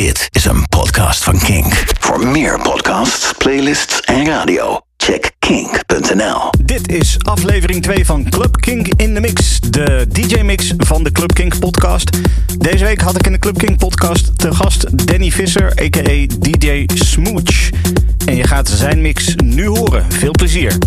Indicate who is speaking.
Speaker 1: Dit is een podcast van Kink. Voor meer podcasts, playlists en radio, check kink.nl.
Speaker 2: Dit is aflevering 2 van Club Kink in de Mix. De DJ-mix van de Club Kink podcast. Deze week had ik in de Club Kink podcast te gast Danny Visser, a.k.a. DJ Smooch. En je gaat zijn mix nu horen. Veel plezier.